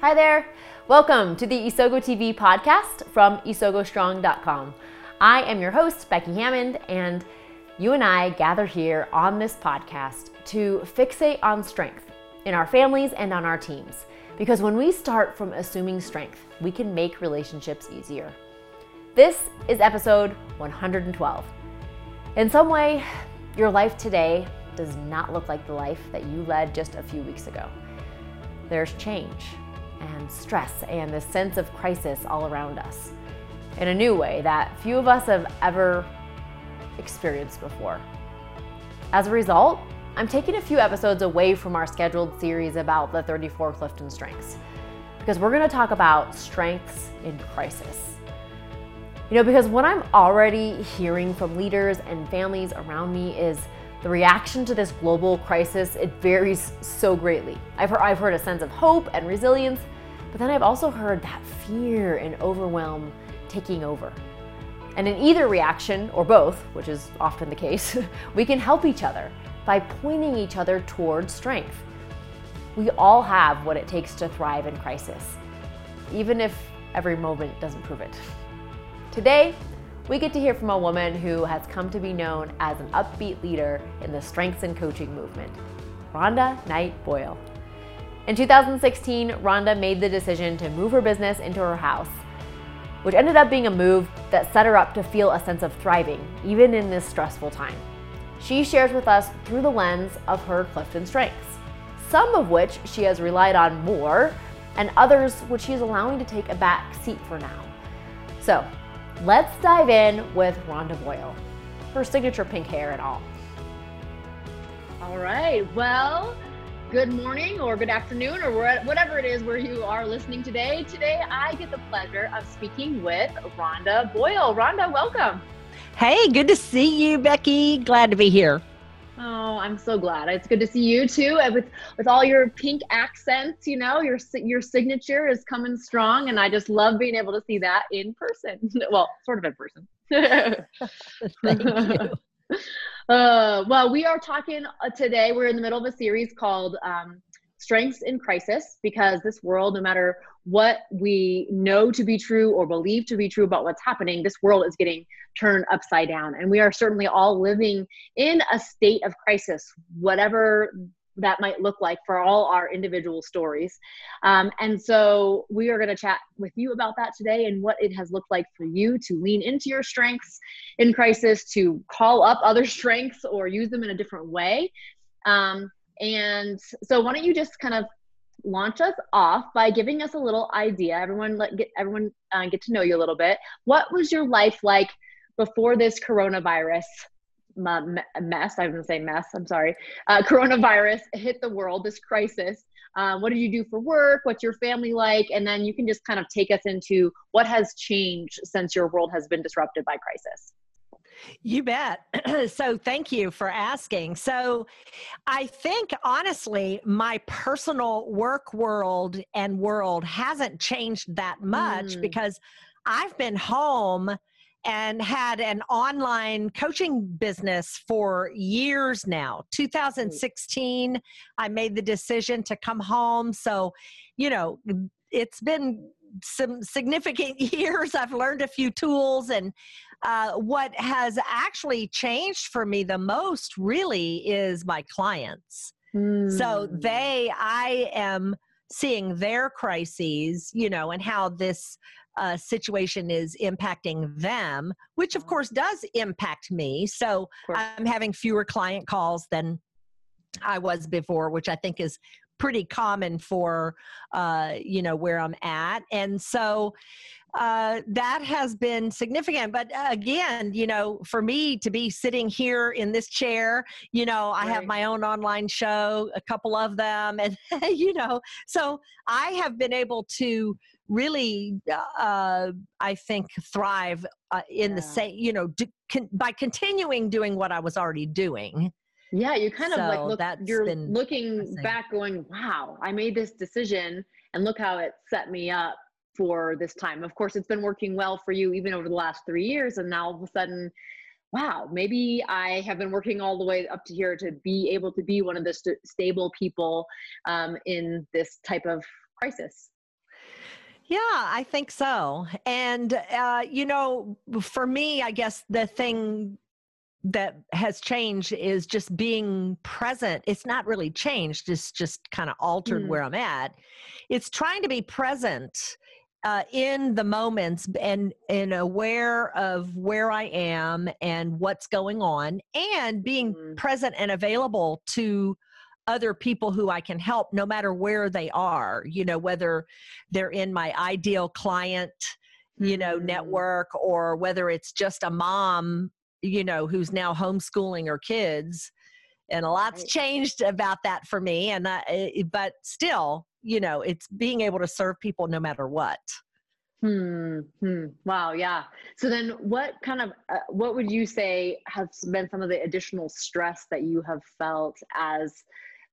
Hi there. Welcome to the Isogo TV podcast from isogostrong.com. I am your host, Becky Hammond, and you and I gather here on this podcast to fixate on strength in our families and on our teams. Because when we start from assuming strength, we can make relationships easier. This is episode 112. In some way, your life today does not look like the life that you led just a few weeks ago. There's change and stress and this sense of crisis all around us in a new way that few of us have ever experienced before. As a result, I'm taking a few episodes away from our scheduled series about the 34 Clifton strengths because we're going to talk about strengths in crisis. You know, because what I'm already hearing from leaders and families around me is the reaction to this global crisis, it varies so greatly. I've heard, I've heard a sense of hope and resilience, but then I've also heard that fear and overwhelm taking over. And in either reaction, or both, which is often the case, we can help each other by pointing each other towards strength. We all have what it takes to thrive in crisis, even if every moment doesn't prove it. Today, we get to hear from a woman who has come to be known as an upbeat leader in the strengths and coaching movement, Rhonda Knight Boyle. In 2016, Rhonda made the decision to move her business into her house, which ended up being a move that set her up to feel a sense of thriving, even in this stressful time. She shares with us through the lens of her Clifton strengths, some of which she has relied on more, and others which she is allowing to take a back seat for now. So, Let's dive in with Rhonda Boyle, her signature pink hair and all. All right. Well, good morning or good afternoon or whatever it is where you are listening today. Today, I get the pleasure of speaking with Rhonda Boyle. Rhonda, welcome. Hey, good to see you, Becky. Glad to be here. Oh, I'm so glad. It's good to see you too. With with all your pink accents, you know, your your signature is coming strong, and I just love being able to see that in person. well, sort of in person. Thank you. Uh, well, we are talking uh, today. We're in the middle of a series called um, strengths in crisis because this world, no matter what we know to be true or believe to be true about what's happening, this world is getting turned upside down. And we are certainly all living in a state of crisis, whatever that might look like for all our individual stories. Um, and so we are going to chat with you about that today and what it has looked like for you to lean into your strengths in crisis, to call up other strengths or use them in a different way. Um, and so why don't you just kind of launch us off by giving us a little idea. Everyone let get everyone uh, get to know you a little bit. What was your life like before this coronavirus mess? I gonna say mess. I'm sorry. Uh, coronavirus hit the world. This crisis. Uh, what did you do for work? What's your family like? And then you can just kind of take us into what has changed since your world has been disrupted by crisis. You bet. so, thank you for asking. So, I think honestly, my personal work world and world hasn't changed that much mm. because I've been home and had an online coaching business for years now. 2016, I made the decision to come home. So, you know, it's been some significant years. I've learned a few tools and uh, what has actually changed for me the most really is my clients. Mm. So hmm. they, I am seeing their crises, you know, and how this uh, situation is impacting them, which of course does impact me. So I'm having fewer client calls than I was before, which I think is pretty common for uh, you know where I'm at, and so uh, that has been significant. But uh, again, you know, for me to be sitting here in this chair, you know, I right. have my own online show, a couple of them, and you know, so I have been able to really, uh, I think, thrive uh, in yeah. the same, you know, do, con- by continuing doing what I was already doing. Yeah, you kind so of like look, you're looking back going, wow, I made this decision and look how it set me up for this time. Of course, it's been working well for you even over the last three years. And now all of a sudden, wow, maybe I have been working all the way up to here to be able to be one of the st- stable people um, in this type of crisis. Yeah, I think so. And, uh, you know, for me, I guess the thing that has changed is just being present. It's not really changed, it's just kind of altered mm. where I'm at. It's trying to be present uh, in the moments and and aware of where I am and what's going on, and being mm. present and available to other people who I can help, no matter where they are. You know, whether they're in my ideal client, you know, mm. network, or whether it's just a mom, you know, who's now homeschooling her kids. And a lot's changed about that for me, and I, but still, you know, it's being able to serve people no matter what. Hmm, hmm. Wow. Yeah. So then, what kind of uh, what would you say has been some of the additional stress that you have felt as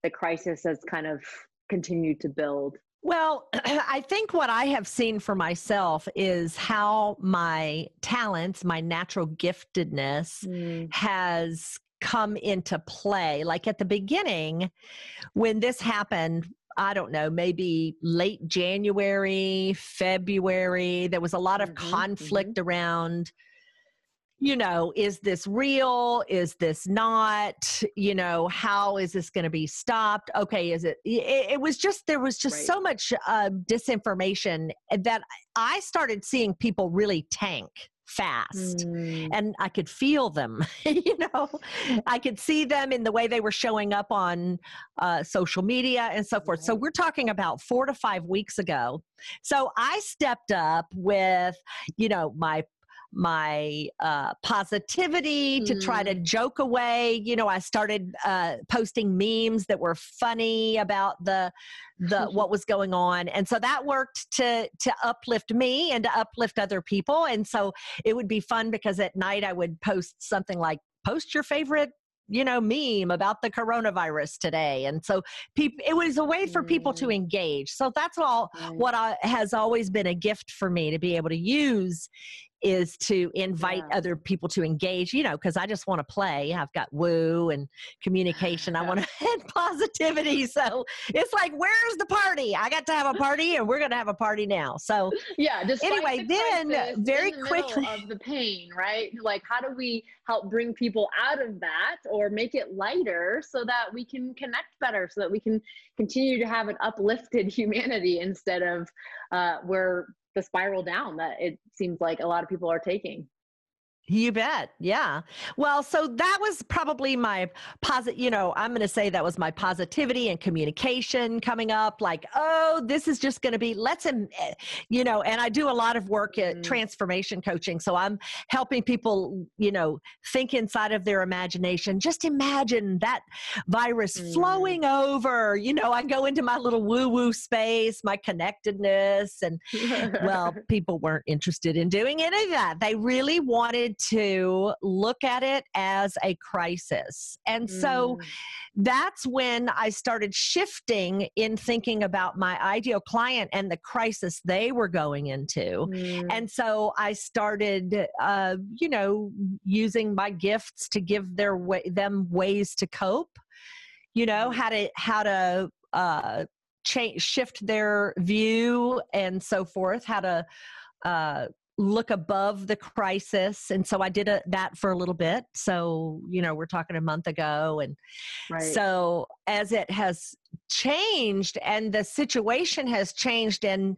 the crisis has kind of continued to build? Well, I think what I have seen for myself is how my talents, my natural giftedness, mm. has come into play. Like at the beginning, when this happened, I don't know, maybe late January, February. There was a lot of mm-hmm, conflict mm-hmm. around, you know, is this real? Is this not? You know, how is this going to be stopped? Okay, is it, it? It, was just, there was just right. so much uh, disinformation that I started seeing people really tank fast mm. and i could feel them you know i could see them in the way they were showing up on uh, social media and so forth so we're talking about four to five weeks ago so i stepped up with you know my my uh, positivity mm. to try to mm. joke away. You know, I started uh, posting memes that were funny about the the what was going on, and so that worked to to uplift me and to uplift other people. And so it would be fun because at night I would post something like post your favorite you know meme about the coronavirus today and so people it was a way for people to engage so that's all what I, has always been a gift for me to be able to use is to invite yeah. other people to engage, you know, because I just want to play. I've got woo and communication. I want to add positivity. So it's like, where's the party? I got to have a party and we're going to have a party now. So, yeah, just anyway, the then very the quickly of the pain, right? Like, how do we help bring people out of that or make it lighter so that we can connect better, so that we can continue to have an uplifted humanity instead of uh, where the spiral down that it seems like a lot of people are taking. You bet. Yeah. Well, so that was probably my positive, you know, I'm going to say that was my positivity and communication coming up like, oh, this is just going to be, let's, eh, you know, and I do a lot of work at mm. transformation coaching. So I'm helping people, you know, think inside of their imagination. Just imagine that virus mm. flowing over. You know, I go into my little woo woo space, my connectedness. And well, people weren't interested in doing any of that. They really wanted to look at it as a crisis. And mm. so that's when I started shifting in thinking about my ideal client and the crisis they were going into. Mm. And so I started, uh, you know, using my gifts to give their way, them ways to cope. You know mm. how to how to uh, change, shift their view and so forth. How to uh, look above the crisis and so i did a, that for a little bit so you know we're talking a month ago and right. so as it has changed and the situation has changed and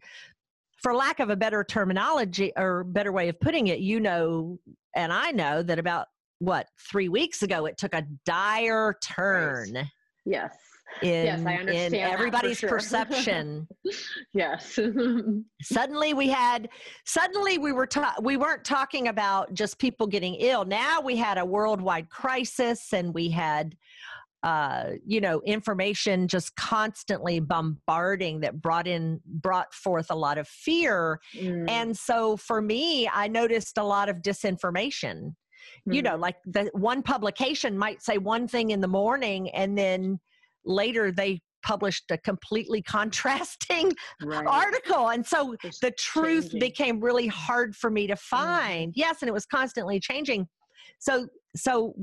for lack of a better terminology or better way of putting it you know and i know that about what three weeks ago it took a dire turn right. yes in, yes, I understand in everybody's sure. perception. yes. suddenly we had suddenly we were ta- we weren't talking about just people getting ill. Now we had a worldwide crisis and we had uh, you know information just constantly bombarding that brought in brought forth a lot of fear mm. and so for me i noticed a lot of disinformation mm. you know mm-hmm. like the one publication might say one thing in the morning and then later they published a completely contrasting right. article and so it's the truth changing. became really hard for me to mm-hmm. find mm. yes and it was constantly changing so so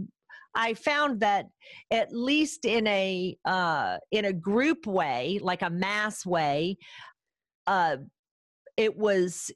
i found that at least in a uh, in a group way like a mass way uh, it was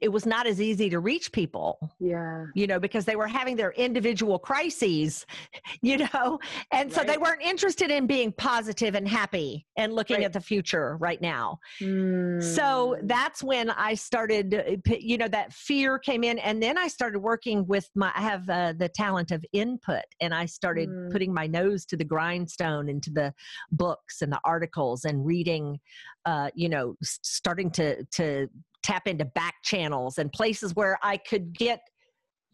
it was not as easy to reach people. Yeah. You know, because they were having their individual crises, you know, and so right. they weren't interested in being positive and happy and looking right. at the future right now. Mm. So that's when I started, uh, you know, that fear came in. And then I started working with my, I have uh, the talent of input, and I started mm. putting my nose to the grindstone into the books and the articles and reading, uh, you know, starting to, to, tap into back channels and places where I could get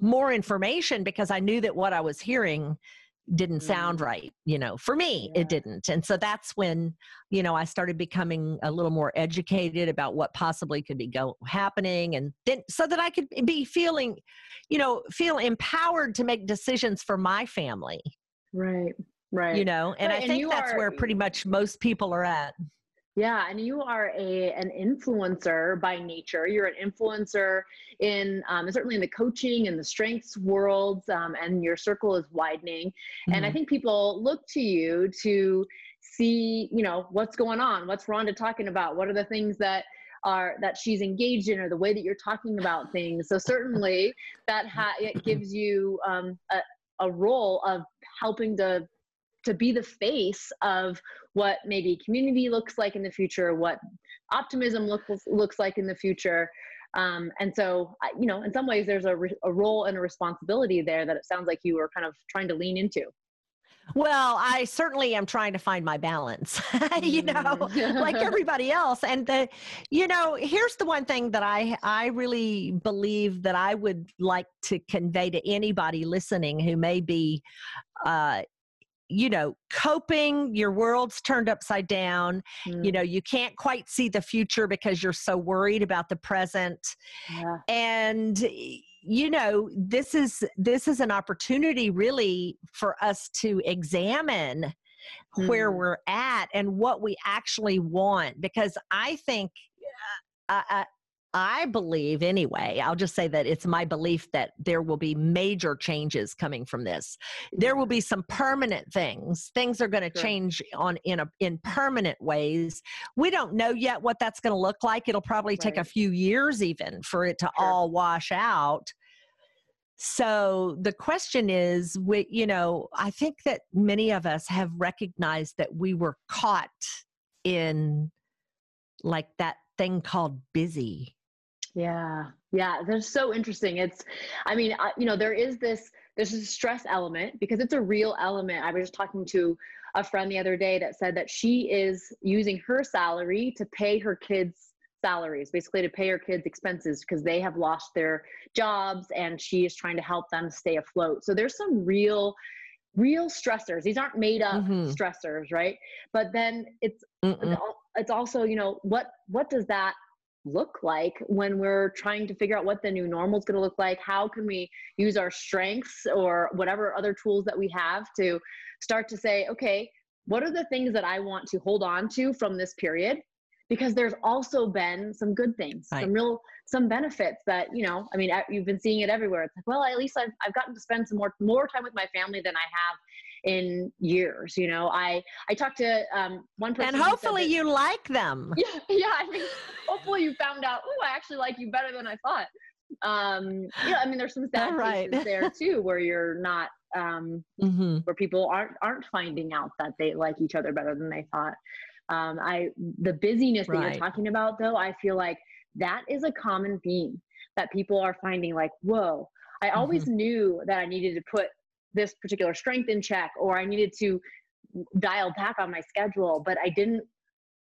more information because I knew that what I was hearing didn't sound mm. right you know for me yeah. it didn't and so that's when you know i started becoming a little more educated about what possibly could be go happening and then so that i could be feeling you know feel empowered to make decisions for my family right right you know and right. i think and that's are, where pretty much most people are at yeah, and you are a an influencer by nature. You're an influencer in um, certainly in the coaching and the strengths worlds, um, and your circle is widening. Mm-hmm. And I mm-hmm. think people look to you to see, you know, what's going on, what's Rhonda talking about, what are the things that are that she's engaged in, or the way that you're talking about things. So certainly that ha- it gives you um, a, a role of helping to to be the face of what maybe community looks like in the future, what optimism looks looks like in the future. Um, and so, you know, in some ways, there's a, re- a role and a responsibility there that it sounds like you were kind of trying to lean into. Well, I certainly am trying to find my balance, you know, mm. like everybody else. And the, you know, here's the one thing that I I really believe that I would like to convey to anybody listening who may be uh, you know coping your world's turned upside down mm. you know you can't quite see the future because you're so worried about the present yeah. and you know this is this is an opportunity really for us to examine mm. where we're at and what we actually want because i think uh, uh, I believe, anyway, I'll just say that it's my belief that there will be major changes coming from this. There will be some permanent things. Things are going to sure. change on in a in permanent ways. We don't know yet what that's going to look like. It'll probably right. take a few years even for it to sure. all wash out. So the question is, we, you know, I think that many of us have recognized that we were caught in like that thing called busy yeah. Yeah. They're so interesting. It's, I mean, uh, you know, there is this, there's a stress element because it's a real element. I was just talking to a friend the other day that said that she is using her salary to pay her kids' salaries, basically to pay her kids' expenses because they have lost their jobs and she is trying to help them stay afloat. So there's some real, real stressors. These aren't made up mm-hmm. stressors, right? But then it's, Mm-mm. it's also, you know, what, what does that look like when we're trying to figure out what the new normal is going to look like how can we use our strengths or whatever other tools that we have to start to say okay what are the things that i want to hold on to from this period because there's also been some good things right. some real some benefits that you know i mean you've been seeing it everywhere it's like well at least i've, I've gotten to spend some more more time with my family than i have in years. You know, I I talked to um, one person, and hopefully that, you like them. Yeah, yeah. I mean, hopefully you found out. Oh, I actually like you better than I thought. Um, yeah, I mean, there's some sad right. cases there too, where you're not, um, mm-hmm. where people aren't aren't finding out that they like each other better than they thought. Um, I the busyness right. that you're talking about, though, I feel like that is a common theme that people are finding. Like, whoa, I always mm-hmm. knew that I needed to put this particular strength in check or I needed to dial back on my schedule, but I didn't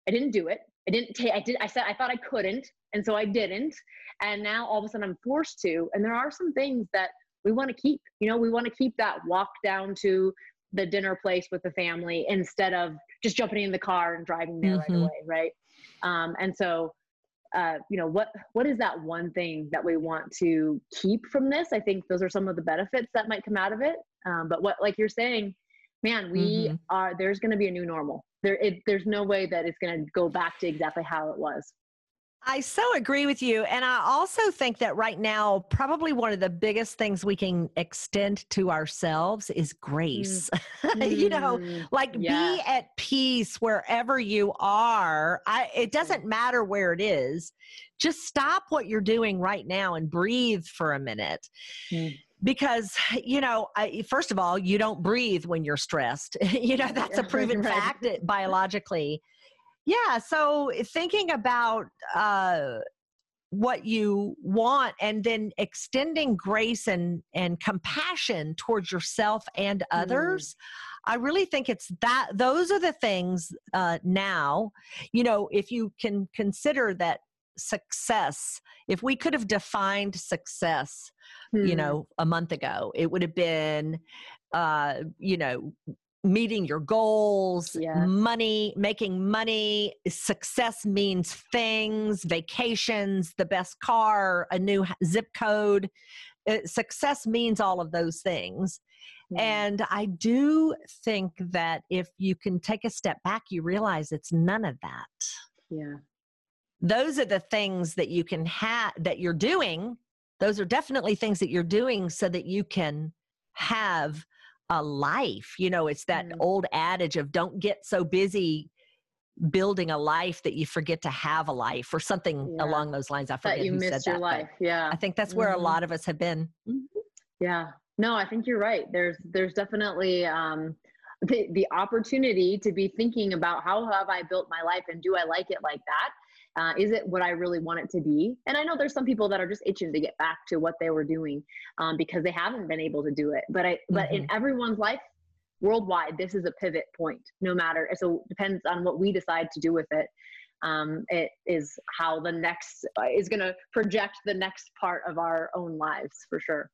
I didn't do it. I didn't take I did I said I thought I couldn't and so I didn't. And now all of a sudden I'm forced to. And there are some things that we want to keep. You know, we want to keep that walk down to the dinner place with the family instead of just jumping in the car and driving there mm-hmm. right away, right? Um, and so uh, you know what what is that one thing that we want to keep from this i think those are some of the benefits that might come out of it um, but what like you're saying man we mm-hmm. are there's going to be a new normal there it, there's no way that it's going to go back to exactly how it was I so agree with you. And I also think that right now, probably one of the biggest things we can extend to ourselves is grace. Mm. you know, mm. like yeah. be at peace wherever you are. I, it doesn't matter where it is. Just stop what you're doing right now and breathe for a minute. Mm because you know I, first of all you don't breathe when you're stressed you know that's a proven right. fact biologically yeah so thinking about uh, what you want and then extending grace and and compassion towards yourself and others mm. i really think it's that those are the things uh, now you know if you can consider that success if we could have defined success mm. you hmm. know a month ago it would have been uh you know meeting your goals, yeah. money, making money. Success means things, vacations, the best car, a new zip code. Uh, success means all of those things. Mm. And I do think that if you can take a step back, you realize it's none of that. Yeah. Those are the things that you can have that you're doing. Those are definitely things that you're doing so that you can have a life. You know, it's that mm. old adage of don't get so busy building a life that you forget to have a life or something yeah. along those lines. I forget that you who missed said your that, life. Yeah. I think that's where mm-hmm. a lot of us have been. Mm-hmm. Yeah. No, I think you're right. There's there's definitely um the, the opportunity to be thinking about how have I built my life and do I like it like that? Uh, is it what I really want it to be? And I know there's some people that are just itching to get back to what they were doing um, because they haven't been able to do it. But I, mm-hmm. but in mm-hmm. everyone's life, worldwide, this is a pivot point. No matter, so it depends on what we decide to do with it. Um, it is how the next uh, is going to project the next part of our own lives for sure.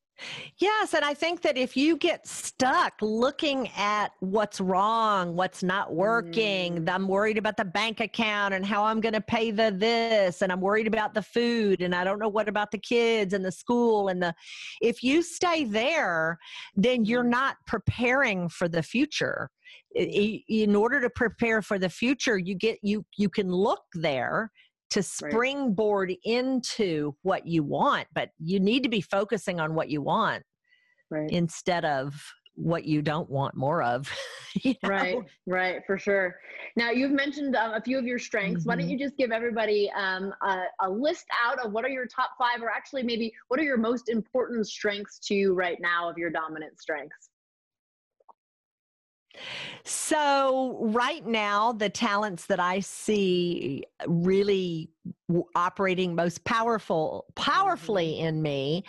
Yes, and I think that if you get stuck looking at what's wrong, what's not working, mm. I'm worried about the bank account and how I'm going to pay the this, and I'm worried about the food, and I don't know what about the kids and the school and the. If you stay there, then you're mm. not preparing for the future. In order to prepare for the future, you get you you can look there to springboard right. into what you want, but you need to be focusing on what you want right. instead of what you don't want more of. you know? Right, right, for sure. Now you've mentioned um, a few of your strengths. Mm-hmm. Why don't mm-hmm. you just give everybody um, a, a, list out of what are your top five, or actually maybe what are your most important strengths to you right now of your dominant strengths? So, right now, the talents that I see really operating most powerful powerfully mm-hmm. in me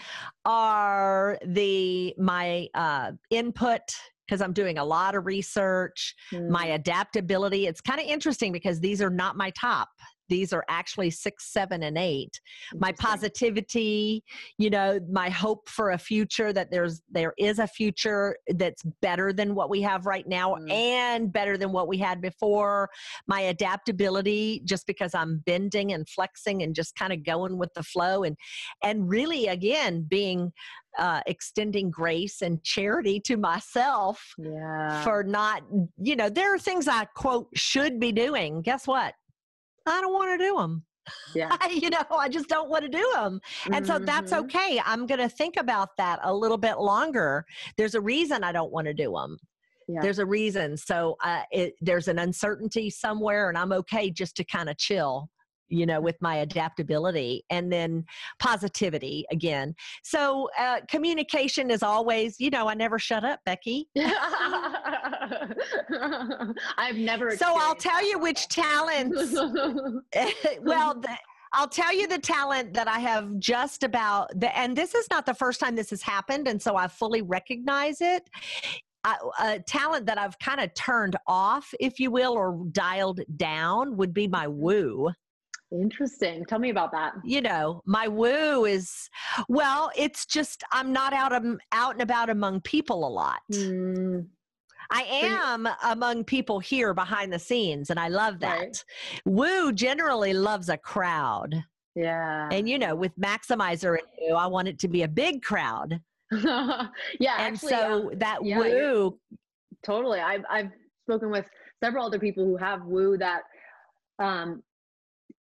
are the my uh, input because I'm doing a lot of research, mm. my adaptability. It's kind of interesting because these are not my top these are actually six, seven, and eight. My positivity, you know, my hope for a future that there's there is a future that's better than what we have right now mm. and better than what we had before. My adaptability, just because I'm bending and flexing and just kind of going with the flow and and really again being uh, extending grace and charity to myself yeah. for not, you know, there are things I quote should be doing. Guess what? I don't want to do them. Yeah. you know, I just don't want to do them. And mm-hmm. so that's mm-hmm. okay. I'm going to think about that a little bit longer. There's a reason I don't want to do them. Yeah. There's a reason. So uh, it, there's an uncertainty somewhere, and I'm okay just to kind of chill you know with my adaptability and then positivity again so uh, communication is always you know i never shut up becky i've never so i'll tell you which talents well the, I'll tell you the talent that I have just about the, and this is not the first time this has happened, and so I fully recognize it. a talent that I've kind of turned off, if you will, or dialed down would be my woo. Interesting. Tell me about that. You know, my woo is well, it's just I'm not out of, out and about among people a lot. Mm. I am among people here behind the scenes, and I love that. Right. Woo generally loves a crowd. Yeah. And you know, with Maximizer and Woo, I want it to be a big crowd. yeah. And actually, so um, that yeah, Woo. Totally. I've I've spoken with several other people who have Woo that um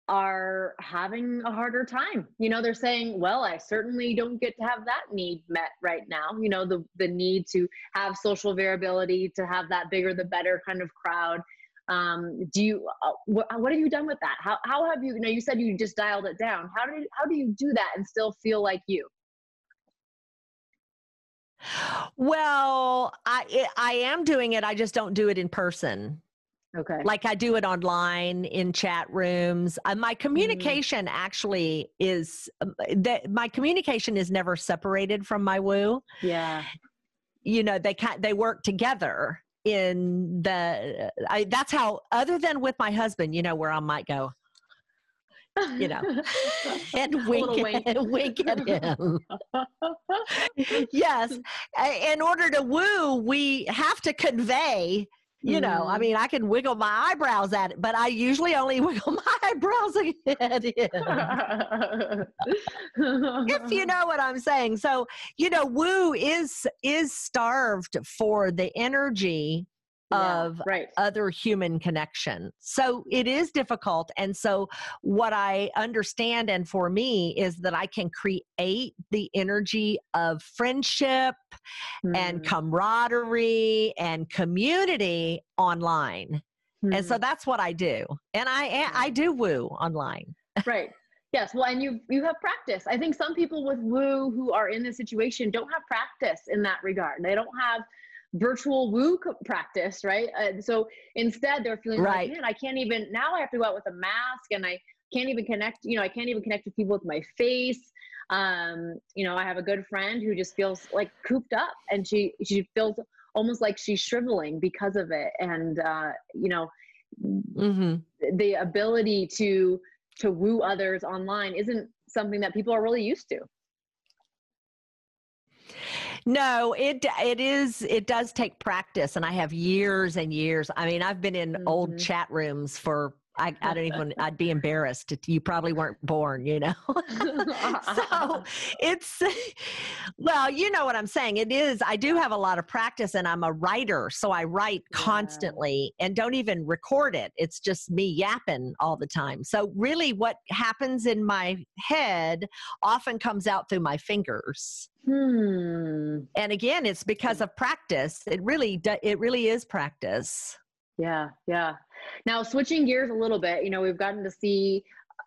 are having a harder time. You know, they're saying, well, I certainly don't get to have that need met right now. You know, the, the need to have social variability, to have that bigger the better kind of crowd. Um, do you, uh, what, what have you done with that? How, how have you, you know, you said you just dialed it down. How do, how do you do that and still feel like you? Well, I I am doing it. I just don't do it in person. Okay. Like I do it online in chat rooms. Uh, my mm-hmm. communication mm. actually is um, that my communication is never separated from my woo. Yeah. You know, they can they work together in the I, that's how other than with my husband, you know, where I might go you know, and wink, wink. wink at him. yes. In order to woo, we have to convey you know, I mm-hmm. mean, I can wiggle my eyebrows at it, but I usually only wiggle my eyebrows at him. if you know what I'm saying. So, you know, woo is is starved for the energy of right. other human connection. So it is difficult. And so, what I understand, and for me, is that I can create the energy of friendship mm. and camaraderie and community online. Mm. And so hmm. that's what I do. And I, I do woo online. right. Yes, well, and you you have practice. I think some people with woo who are in this situation don't have practice in that regard. They don't have virtual woo practice, right? Uh, so instead, they're feeling right. like, man, I can't even now. I have to go out with a mask, and I can't even connect. You know, I can't even connect with people with my face. Um, you know, I have a good friend who just feels like cooped up, and she she feels almost like she's shriveling because of it. And uh, you know, mm-hmm. the ability to to woo others online isn't something that people are really used to. No, it it is it does take practice and I have years and years. I mean, I've been in mm-hmm. old chat rooms for I, I don't even I'd be embarrassed. You probably weren't born, you know. so it's well, you know what I'm saying. It is I do have a lot of practice and I'm a writer, so I write yeah. constantly and don't even record it. It's just me yapping all the time. So really what happens in my head often comes out through my fingers. Hmm. And again, it's because of practice. It really it really is practice. Yeah, yeah. Now, switching gears a little bit, you know, we've gotten to see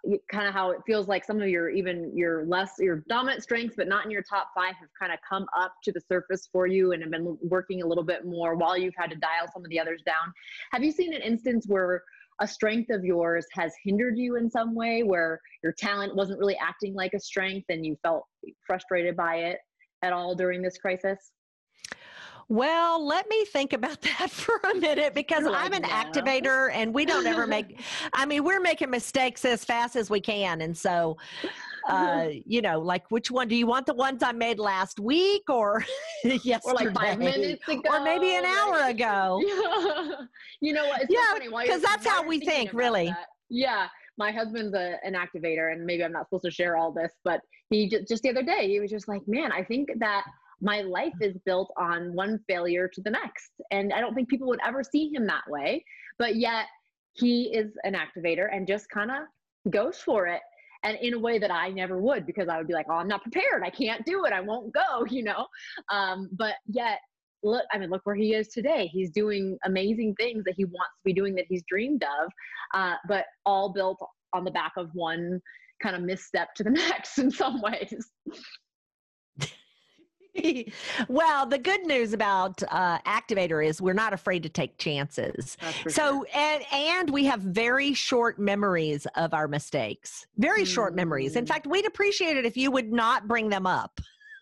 uh, kind of how it feels like some of your even your less your dominant strengths but not in your top five have kind of come up to the surface for you and have been working a little bit more while you've had to dial some of the others down have you seen an instance where a strength of yours has hindered you in some way where your talent wasn't really acting like a strength and you felt frustrated by it at all during this crisis well, let me think about that for a minute because like, I'm an yeah. activator and we don't ever make, I mean, we're making mistakes as fast as we can. And so, uh, you know, like which one do you want the ones I made last week or yesterday? Or like five minutes ago. Or maybe an hour ago. you know what? It's yeah, because that's how we think, really. That. Yeah. My husband's a, an activator, and maybe I'm not supposed to share all this, but he just, just the other day, he was just like, man, I think that my life is built on one failure to the next. And I don't think people would ever see him that way. But yet he is an activator and just kind of goes for it. And in a way that I never would because I would be like, oh, I'm not prepared. I can't do it. I won't go, you know? Um, but yet, look, I mean, look where he is today. He's doing amazing things that he wants to be doing that he's dreamed of, uh, but all built on the back of one kind of misstep to the next in some ways. well, the good news about uh, Activator is we're not afraid to take chances. So, sure. and and we have very short memories of our mistakes. Very mm. short memories. In mm. fact, we'd appreciate it if you would not bring them up.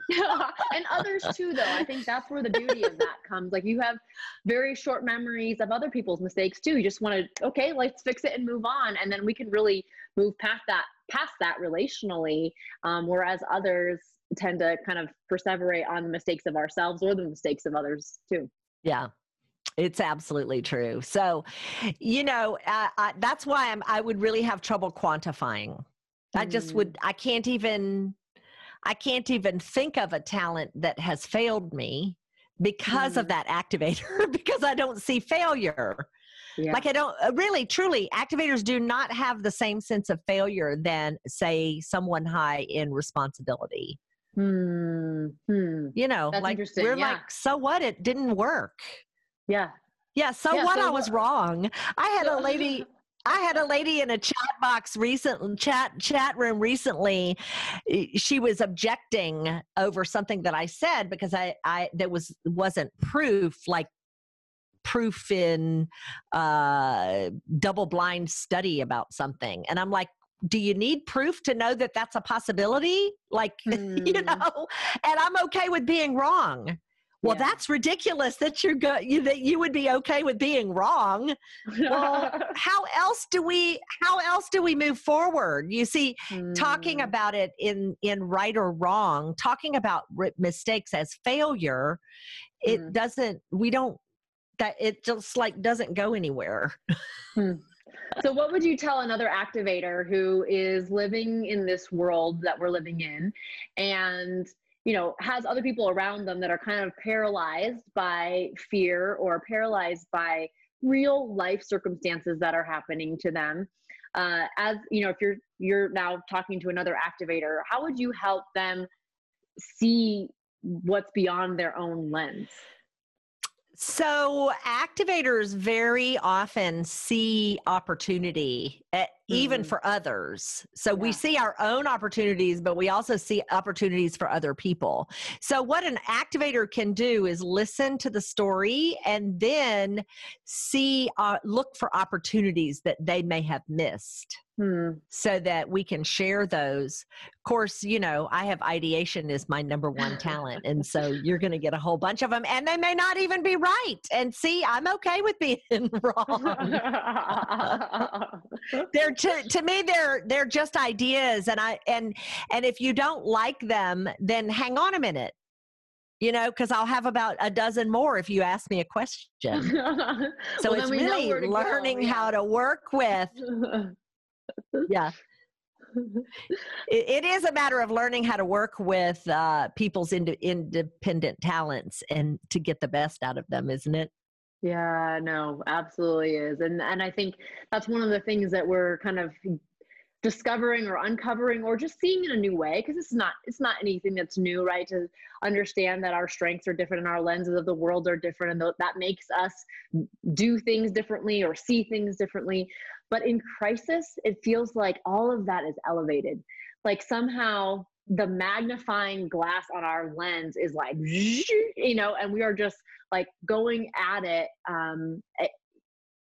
and others too, though. I think that's where the beauty of that comes. Like you have very short memories of other people's mistakes too. You just want to, okay, let's fix it and move on, and then we can really move past that, past that relationally. Um, whereas others tend to kind of perseverate on the mistakes of ourselves or the mistakes of others too. Yeah. It's absolutely true. So, you know, I, I, that's why I'm, I would really have trouble quantifying. I just would, mm. I can't even, I can't even think of a talent that has failed me because mm. of that activator, because I don't see failure. Yeah. Like I don't uh, really, truly, activators do not have the same sense of failure than, say, someone high in responsibility. Hmm. hmm. You know, That's like we're yeah. like, so what? It didn't work. Yeah. Yeah. So Yeah, what? so I was what- wrong. I had a lady. I had a lady in a chat box recent chat chat room recently. She was objecting over something that I said because I I that was wasn't proof like proof in uh double blind study about something and I'm like do you need proof to know that that's a possibility like you Hmm. know and I'm okay with being wrong well Yeah. that's ridiculous that you're go- you that you would be okay with being wrong well how else do we how else do we move forward you see talking Hmm. about it in in right or wrong talking about mistakes as failure it Mm. doesn't we don't that it just like doesn't go anywhere So, what would you tell another activator who is living in this world that we're living in and, you know, has other people around them that are kind of paralyzed by fear or paralyzed by real life circumstances that are happening to them? Uh, as you know, if you're you're now talking to another activator, how would you help them see what's beyond their own lens? So, activators very often see opportunity, eh, even Mhm. for others. So, we see our own opportunities, but we also see opportunities for other people. So, what an activator can do is listen to the story and then see, uh, look for opportunities that they may have missed Hmm. so that we can share those. Of course, you know, I have ideation is my number one talent. And so you're going to get a whole bunch of them and they may not even be right. And see, I'm okay with being wrong. they're to, to me they're they're just ideas and I and and if you don't like them, then hang on a minute. You know, because I'll have about a dozen more if you ask me a question. So Well, it's then we know really to go, learning yeah. how to work with yeah it, it is a matter of learning how to work with uh, people's ind- independent talents and to get the best out of them isn't it Yeah, no, absolutely is. And and I think that's one of the things that we're kind of discovering or uncovering or just seeing in a new way because it's not it's not anything that's new, right? To understand that our strengths are different and our lenses of the world are different and th- that makes us do things differently or see things differently. But in crisis, it feels like all of that is elevated. Like somehow the magnifying glass on our lens is like you know and we are just like going at it um eh,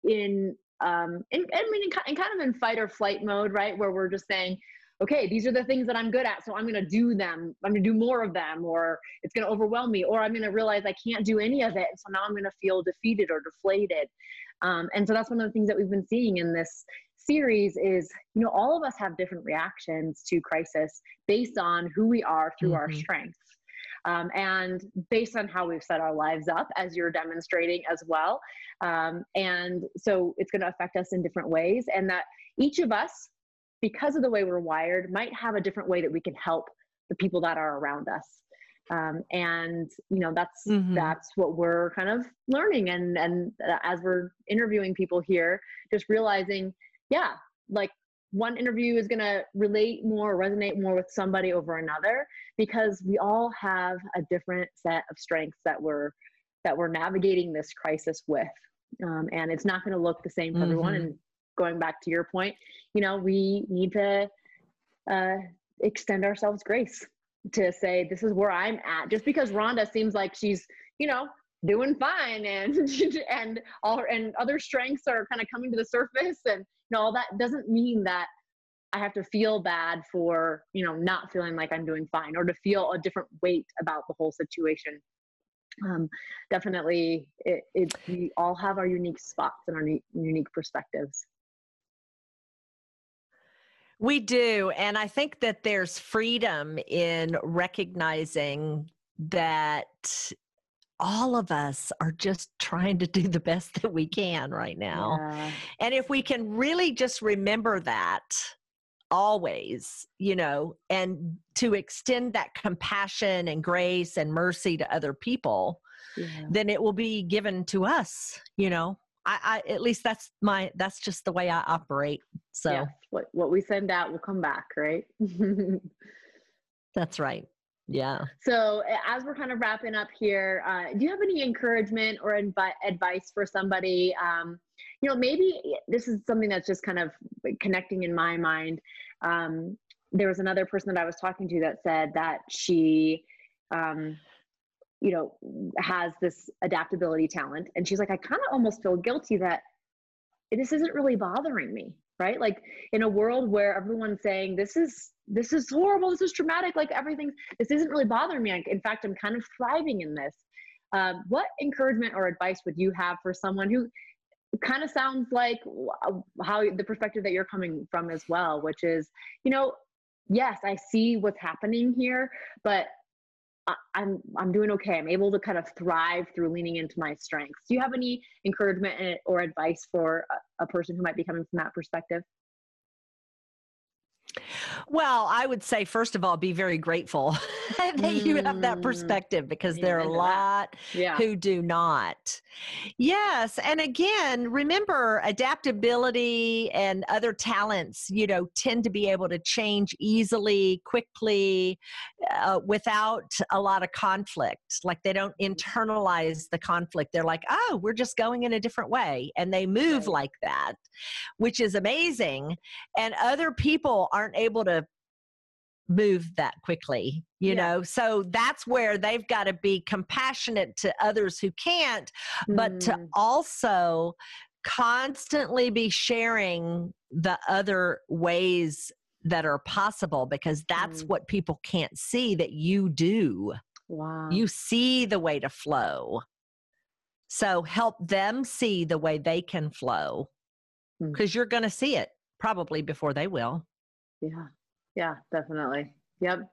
in um in, I mean in, in kind of in fight or flight mode right? Where we're just saying okay these are the things that i'm good at so i'm going to do them. I'm going to do more of them or it's going to overwhelm me or i'm going to realize i can't do any of it and so now i'm going to feel defeated or deflated. Um, and so that's one of the things that we've been seeing in this series is you know all of us have different reactions to crisis based on who we are through our Mhm. strengths um, and based on how we've set our lives up as you're demonstrating as well um, and so it's going to affect us in different ways and that each of us because of the way we're wired might have a different way that we can help the people that are around us um, and you know that's Mhm. that's what we're kind of learning and and uh, as we're interviewing people here just realizing yeah like one interview is going to relate more resonate more with somebody over another because we all have a different set of strengths that we're that we're navigating this crisis with. Um, and it's not going to look the same for everyone. Mhm. and going back to your point you know we need to uh, extend ourselves grace to say this is where i'm at. Just because rhonda seems like she's you know doing fine and and all her and other strengths are kind of coming to the surface and know all that doesn't mean that i have to feel bad for you know not feeling like i'm doing fine or to feel a different weight about the whole situation um, definitely it, it we all have our unique spots and our u- unique perspectives We do. And I think that there's freedom in recognizing that all of us are just trying to do the best that we can right now. Yeah. And if we can really just remember that always, you know, and to extend that compassion and grace and mercy to other people, Yeah. then it will be given to us, you know. I, I, at least that's my that's just the way I operate. So yes, what what we send out will come back, right? that's right. Yeah. So as we're kind of wrapping up here, uh, do you have any encouragement or invi- advice for somebody? Um, you know, maybe this is something that's just kind of connecting in my mind. Um, there was another person that I was talking to that said that she, um, you know, has this adaptability talent, and she's like, I kind of almost feel guilty that this isn't really bothering me, right? Like in a world where everyone's saying this is this is horrible, this is traumatic, like everything, this isn't really bothering me. In fact, I'm kind of thriving in this. Um, what encouragement or advice would you have for someone who kind of sounds like how the perspective that you're coming from as well, which is, you know, yes, I see what's happening here, but I'm I'm doing okay. I'm able to kind of thrive through leaning into my strengths. Do you have any encouragement or advice for a, a person who might be coming from that perspective? Well, I would say, first of all, be very grateful that mm. you have that mm. perspective because there are a lot yeah. who do not. Yes. And again, remember adaptability and other talents, you know, tend to be able to change easily, quickly, uh, without a lot of conflict. Like they don't internalize the conflict. They're like, oh, we're just going in a different way. And they move right. like that, which is amazing. And other people aren't able to move that quickly you yeah. know so that's where they've got to be compassionate to others who can't mm. but to mm. also constantly be sharing the other ways that are possible because that's mm. what people can't see that you do wow you see the way to flow so help them see the way they can flow because mm. you're going to see it probably before they will yeah. Yeah, definitely. Yep.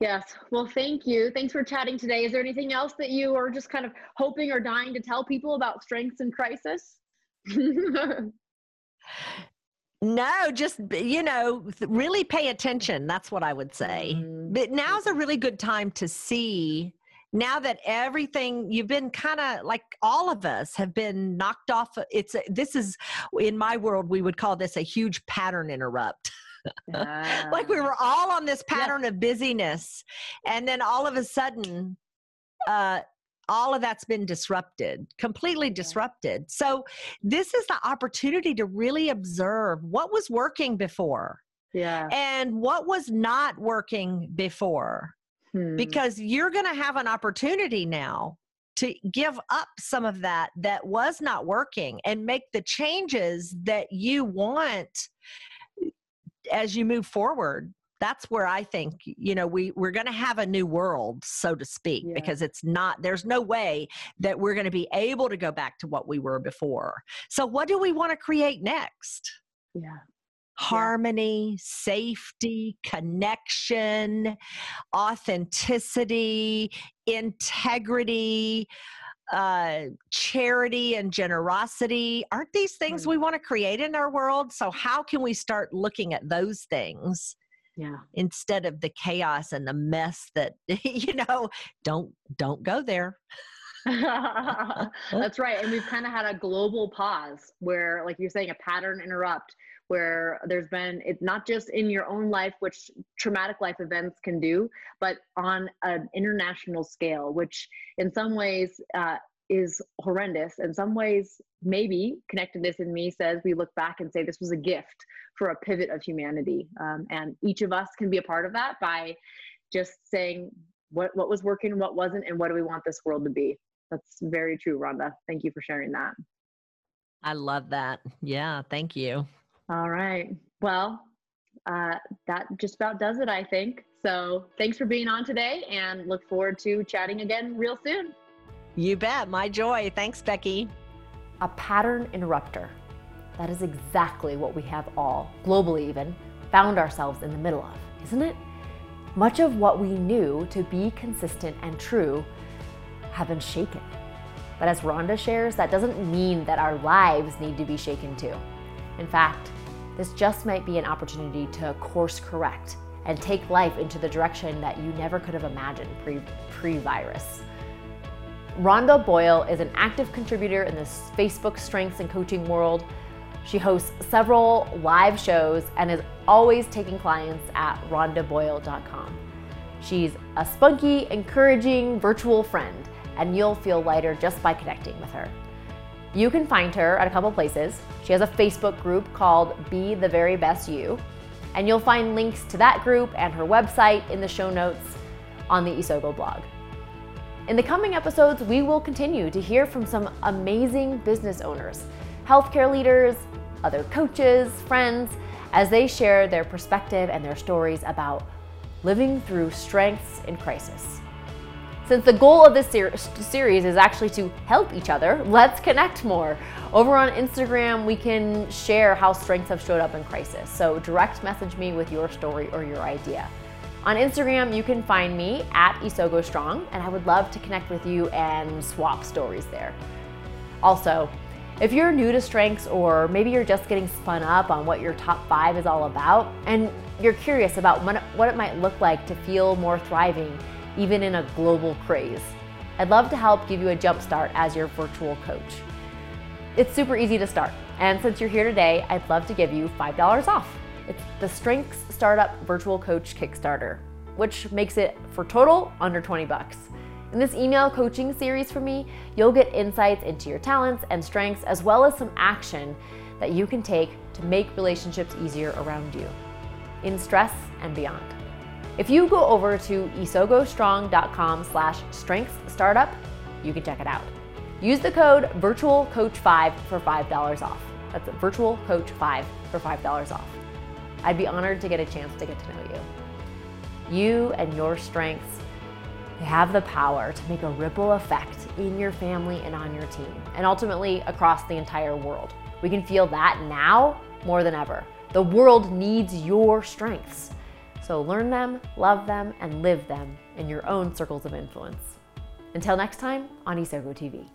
Yes. Well, thank you. Thanks for chatting today. Is there anything else that you are just kind of hoping or dying to tell people about strengths in crisis? no, just, you know, really pay attention. That's what I would say. Mm-hmm. But now's a really good time to see now that everything you've been kind of like all of us have been knocked off it's a, this is in my world we would call this a huge pattern interrupt like we were all on this pattern yeah. of busyness and then all of a sudden uh all of that's been disrupted completely disrupted so this is the opportunity to really observe what was working before yeah and what was not working before hmm. because you're going to have an opportunity now to give up some of that that was not working and make the changes that you want as you move forward that's where i think you know we we're going to have a new world so to speak yeah. because it's not there's no way that we're going to be able to go back to what we were before so what do we want to create next yeah harmony, yeah. safety, connection, authenticity, integrity, uh, charity and generosity. Aren't these things we want to create in our world? So, how can we start looking at those things? Yeah. Instead of the chaos and the mess that, you know, don't don't go there. That's right. And we've kind of had a global pause where, like you're saying, a pattern interrupt where there's been it's not just in your own life which traumatic life events can do but on an international scale which in some ways uh, is horrendous. In some ways maybe connectedness in me says we look back and say this was a gift for a pivot of humanity. Um, and each of us can be a part of that by just saying what, what was working what wasn't and what do we want this world to be? That's very true rhonda. Thank you for sharing that. I love that. Yeah thank you all right. Well, uh, that just about does it, I think. So thanks for being on today and look forward to chatting again real soon. You bet. My joy. Thanks, Becky. A pattern interrupter. That is exactly what we have all, globally even, found ourselves in the middle of, isn't it? Much of what we knew to be consistent and true have been shaken. But as Rhonda shares, that doesn't mean that our lives need to be shaken too. In fact, this just might be an opportunity to course correct and take life into the direction that you never could have imagined pre virus. Rhonda Boyle is an active contributor in the Facebook strengths and coaching world. She hosts several live shows and is always taking clients at rhondaboyle.com. She's a spunky, encouraging virtual friend, and you'll feel lighter just by connecting with her. You can find her at a couple places. She has a Facebook group called Be the Very Best You, and you'll find links to that group and her website in the show notes on the Isogo blog. In the coming episodes, we will continue to hear from some amazing business owners, healthcare leaders, other coaches, friends, as they share their perspective and their stories about living through strengths in crisis. Since the goal of this ser- series is actually to help each other, let's connect more. Over on Instagram, we can share how strengths have showed up in crisis. So direct message me with your story or your idea. On Instagram, you can find me at Isogo Strong, and I would love to connect with you and swap stories there. Also, if you're new to strengths, or maybe you're just getting spun up on what your top five is all about, and you're curious about what it might look like to feel more thriving, even in a global craze, I'd love to help give you a jump start as your virtual coach. It's super easy to start, and since you're here today, I'd love to give you $5 off. It's the Strengths Startup Virtual Coach Kickstarter, which makes it for total under 20 bucks. In this email coaching series for me, you'll get insights into your talents and strengths as well as some action that you can take to make relationships easier around you, in stress and beyond. If you go over to isogostrong.com slash strengths startup, you can check it out. Use the code virtualcoach5 for $5 off. That's virtualcoach5 for $5 off. I'd be honored to get a chance to get to know you. You and your strengths have the power to make a ripple effect in your family and on your team, and ultimately across the entire world. We can feel that now more than ever. The world needs your strengths. So learn them, love them, and live them in your own circles of influence. Until next time on Isogo TV.